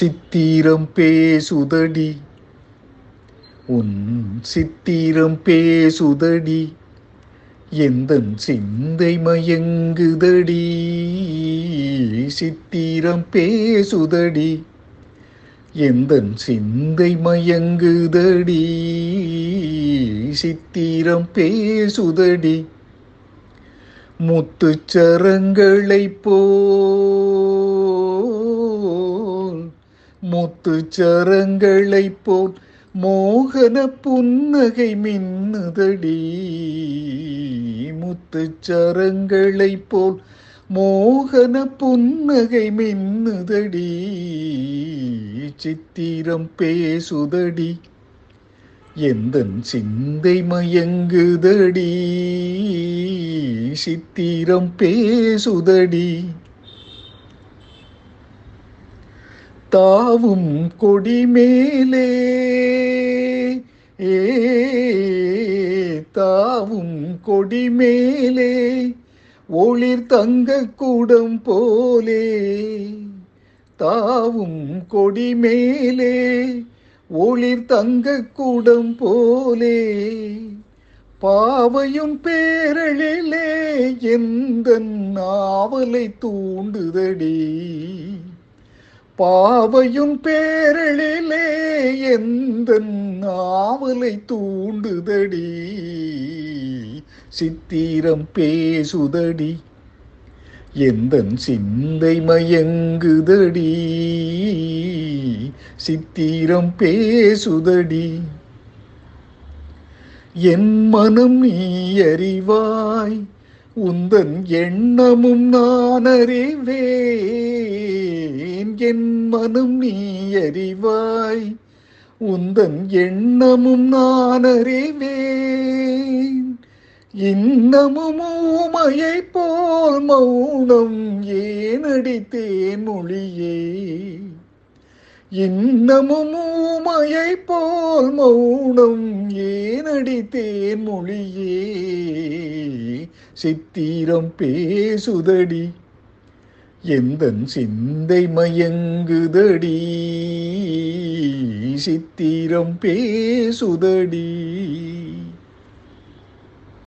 சித்திரம் பேசுதடி. உன் சித்திரம் பேசுதடி. எந்த சிந்தை மயங்குதடி. சித்திரம் பேசுதடி. எந்த சிந்தை மயங்குதடி. சித்திரம் பேசுதடி. முத்துச்சரங்களைப் போ முத்து சரங்களை போல் மோகன புன்னகை மின்னுதடி. முத்து சரங்களை போல் மோகன புன்னகை மின்னுதடி. சித்திரம் பேசுதடி. எந்த சிந்தை மயங்குதடி. சித்திரம் பேசுதடி. தாவும் கொடி மேலே ஏ தாவும் கொடி மேலே ஒளிர் தங்க கூடம் போலே. தாவும் கொடி மேலே ஒளிர் தங்க கூடம் போலே. பாவையும் பேரழிலே எந்த நாவலை தூண்டுதடி. பாவையும் பேரழிலே எந்த ஆவலை தூண்டுதடி? சித்திரம் பேசுதடி எந்த சிந்தை மயங்குதடி? சித்திரம் பேசுதடி என் மனம் நீ அறிவாய் உந்தன் எண்ணமும் நான் அறிவேன். என் மனம் நீ அறிவாய் உந்தன் எண்ணமும் நான் அறிவேன். இன்னமும் ஊமையை போல் மௌனம் ஏன் அடித்தேன் மொழியே? இன்னமும் ஊமையை போல் மௌனம் ஏன் அடித்தேன் மொழியே? சித்திரம் பேசுதடி எந்தன் சிந்தை மயங்குதடி? சித்திரம் பேசுதடி?